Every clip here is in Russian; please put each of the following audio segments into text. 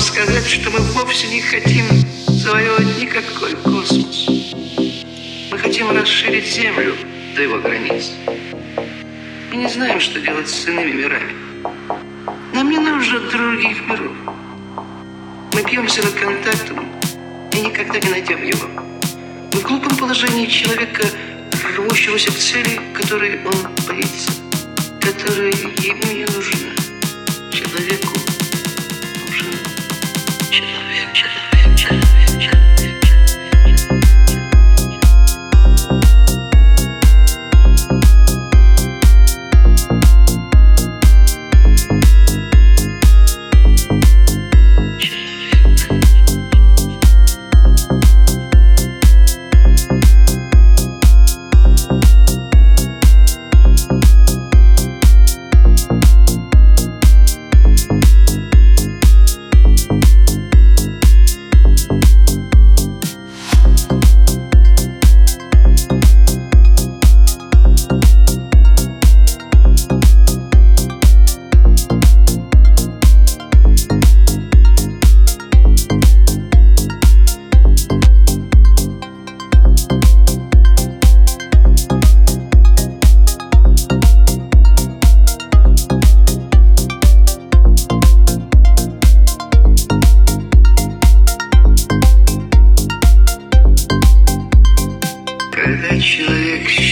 что мы вовсе не хотим завоевывать никакой космос. Мы хотим расширить Землю до его границ. Мы не знаем, что делать с иными мирами. Нам не нужно других миров. Мы бьемся над контактом и никогда не найдем его. Мы в глупом положении человека, рвущегося к цели, которой он боится, которая ему не нужна. Человеку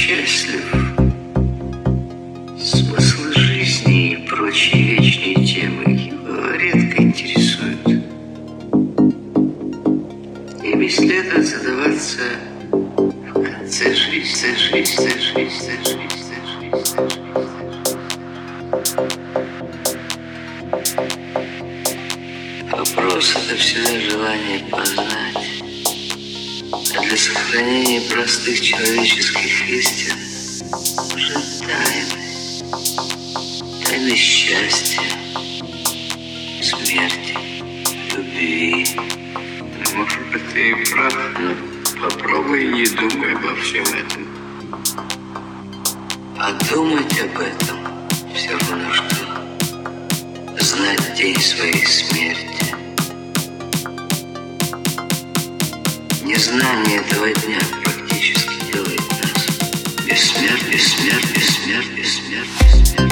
счастлив, смысл жизни и прочие вечные темы его редко интересуют. Ими следует задаваться в конце жизни, жизни, жизни, жизни, жизни, жизни, жизни. Вопрос — это всегда желание познать. А для сохранения простых человеческих истин уже тайны. Тайны счастья, смерти, любви. Может быть, ты и прав, но попробуй не думай обо всем этом. Подумать об этом все равно, что знать день своей смерти. Незнание этого дня практически делает нас бессмертны, бессмертны, бессмертны, бессмертны, бессмертны.